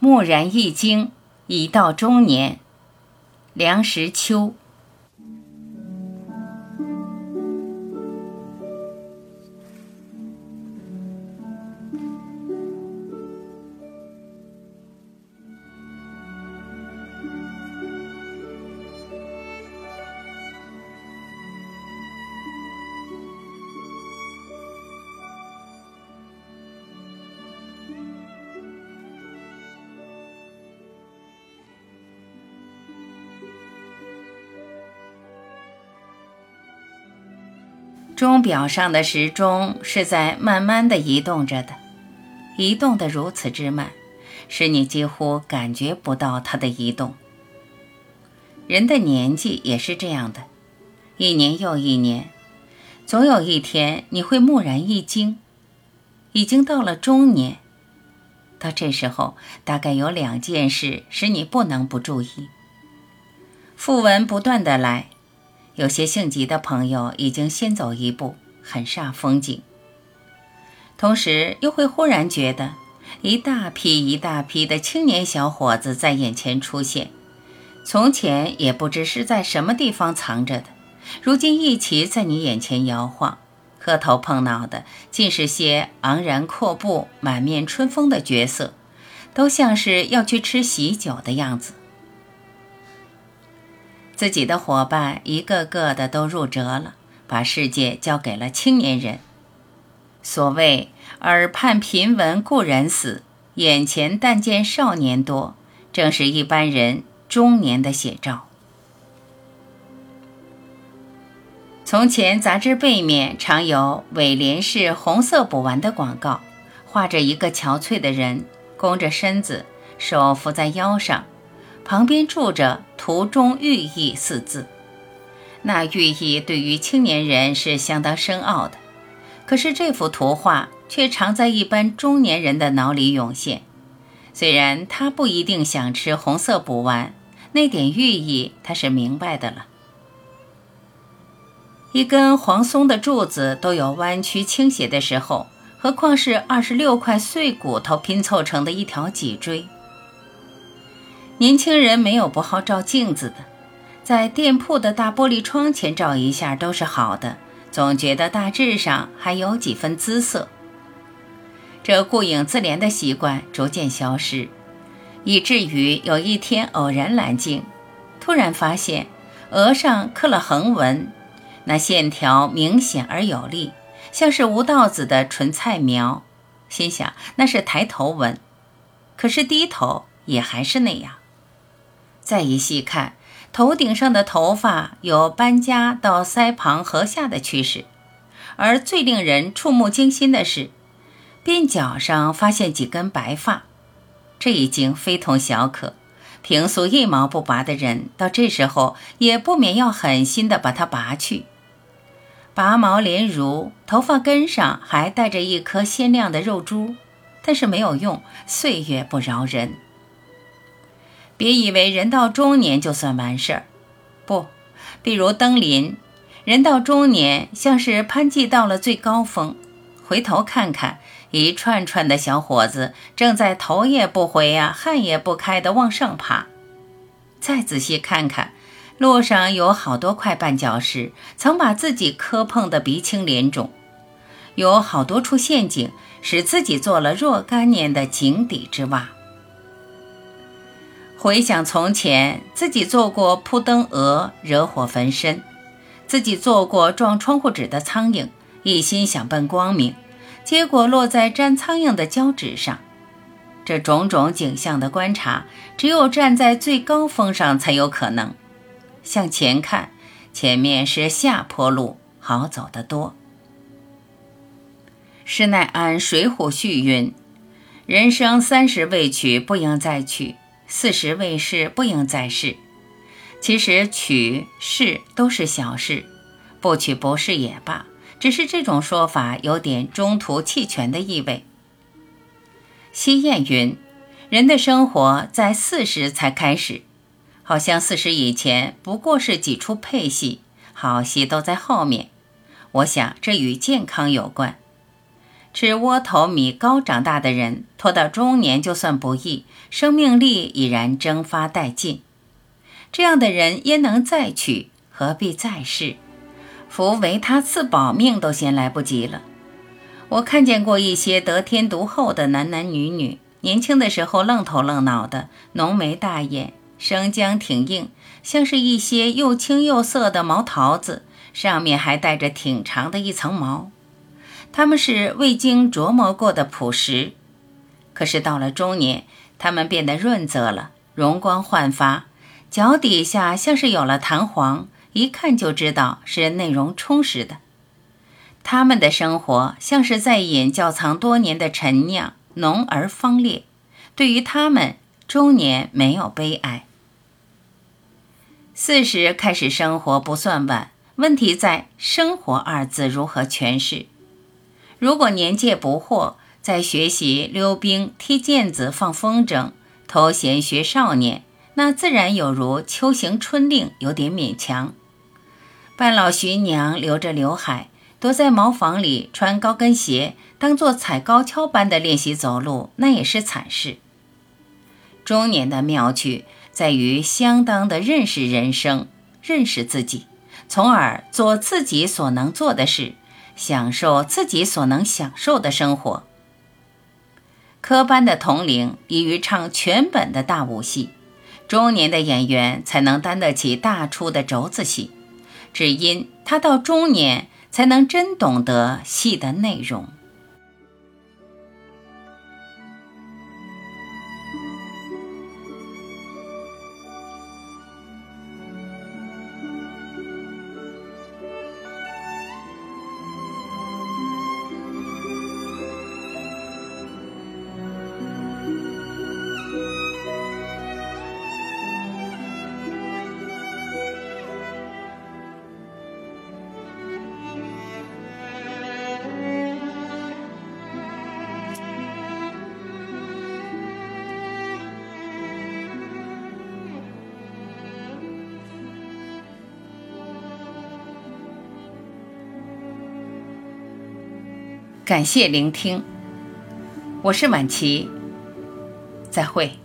蓦然一惊，已到中年。梁实秋。钟表上的时钟是在慢慢的移动着的，移动的如此之慢，使你几乎感觉不到它的移动。人的年纪也是这样的，一年又一年，总有一天你会蓦然一惊，已经到了中年。到这时候，大概有两件事使你不能不注意。讣文不断的来。有些性急的朋友已经先走一步，很煞风景。同时又会忽然觉得，一大批一大批的青年小伙子在眼前出现，从前也不知是在什么地方藏着的，如今一齐在你眼前摇晃，磕头碰脑的，尽是些昂然阔步、满面春风的角色，都像是要去吃喜酒的样子。自己的伙伴一个个的都入辙了，把世界交给了青年人。所谓耳畔频闻故人死，眼前但见少年多，正是一般人中年的写照。从前杂志背面常有尾联式红色补丸的广告，画着一个憔悴的人，弓着身子，手扶在腰上。旁边住着“图中寓意”四字，那寓意对于青年人是相当深奥的。可是这幅图画却常在一般中年人的脑里涌现。虽然他不一定想吃红色补丸，那点寓意他是明白的了。一根黄松的柱子都有弯曲倾斜的时候，何况是二十六块碎骨头拼凑成的一条脊椎？年轻人没有不好照镜子的，在店铺的大玻璃窗前照一下都是好的，总觉得大致上还有几分姿色。这顾影自怜的习惯逐渐消失，以至于有一天偶然揽镜，突然发现额上刻了横纹，那线条明显而有力，像是吴道子的纯菜描。心想那是抬头纹，可是低头也还是那样。再一细看，头顶上的头发有搬家到腮旁颌下的趋势，而最令人触目惊心的是，鬓角上发现几根白发，这已经非同小可。平素一毛不拔的人，到这时候也不免要狠心的把它拔去。拔毛连如，头发根上还带着一颗鲜亮的肉珠，但是没有用，岁月不饶人。别以为人到中年就算完事儿，不，比如登临，人到中年像是攀寄到了最高峰，回头看看，一串串的小伙子正在头也不回呀，汗也不开的往上爬。再仔细看看，路上有好多块绊脚石，曾把自己磕碰得鼻青脸肿；有好多处陷阱，使自己做了若干年的井底之蛙。回想从前，自己做过扑灯蛾，惹火焚身；自己做过撞窗户纸的苍蝇，一心想奔光明，结果落在粘苍蝇的胶纸上。这种种景象的观察，只有站在最高峰上才有可能。向前看，前面是下坡路，好走得多。施耐庵《水浒序》云：“人生三十未娶，不应再娶。”四十未逝，不应再试。其实娶是都是小事，不娶不是也罢。只是这种说法有点中途弃权的意味。西谚云：“人的生活在四十才开始，好像四十以前不过是几出配戏，好戏都在后面。”我想这与健康有关。吃窝头米糕长大的人，拖到中年就算不易，生命力已然蒸发殆尽。这样的人焉能再娶？何必再世？夫为他赐保命都嫌来不及了。我看见过一些得天独厚的男男女女，年轻的时候愣头愣脑的，浓眉大眼，生姜挺硬，像是一些又青又涩的毛桃子，上面还带着挺长的一层毛。他们是未经琢磨过的朴实，可是到了中年，他们变得润泽了，容光焕发，脚底下像是有了弹簧，一看就知道是内容充实的。他们的生活像是在饮窖藏多年的陈酿，浓而芳烈。对于他们，中年没有悲哀。四十开始生活不算晚，问题在“生活”二字如何诠释。如果年届不惑，在学习溜冰、踢毽子、放风筝、偷闲学少年，那自然有如秋行春令，有点勉强。半老徐娘留着刘海，躲在茅房里穿高跟鞋，当做踩高跷般的练习走路，那也是惨事。中年的妙趣在于相当的认识人生，认识自己，从而做自己所能做的事。享受自己所能享受的生活。科班的同龄已于唱全本的大武戏，中年的演员才能担得起大出的轴子戏，只因他到中年才能真懂得戏的内容。感谢聆听，我是晚琪，再会。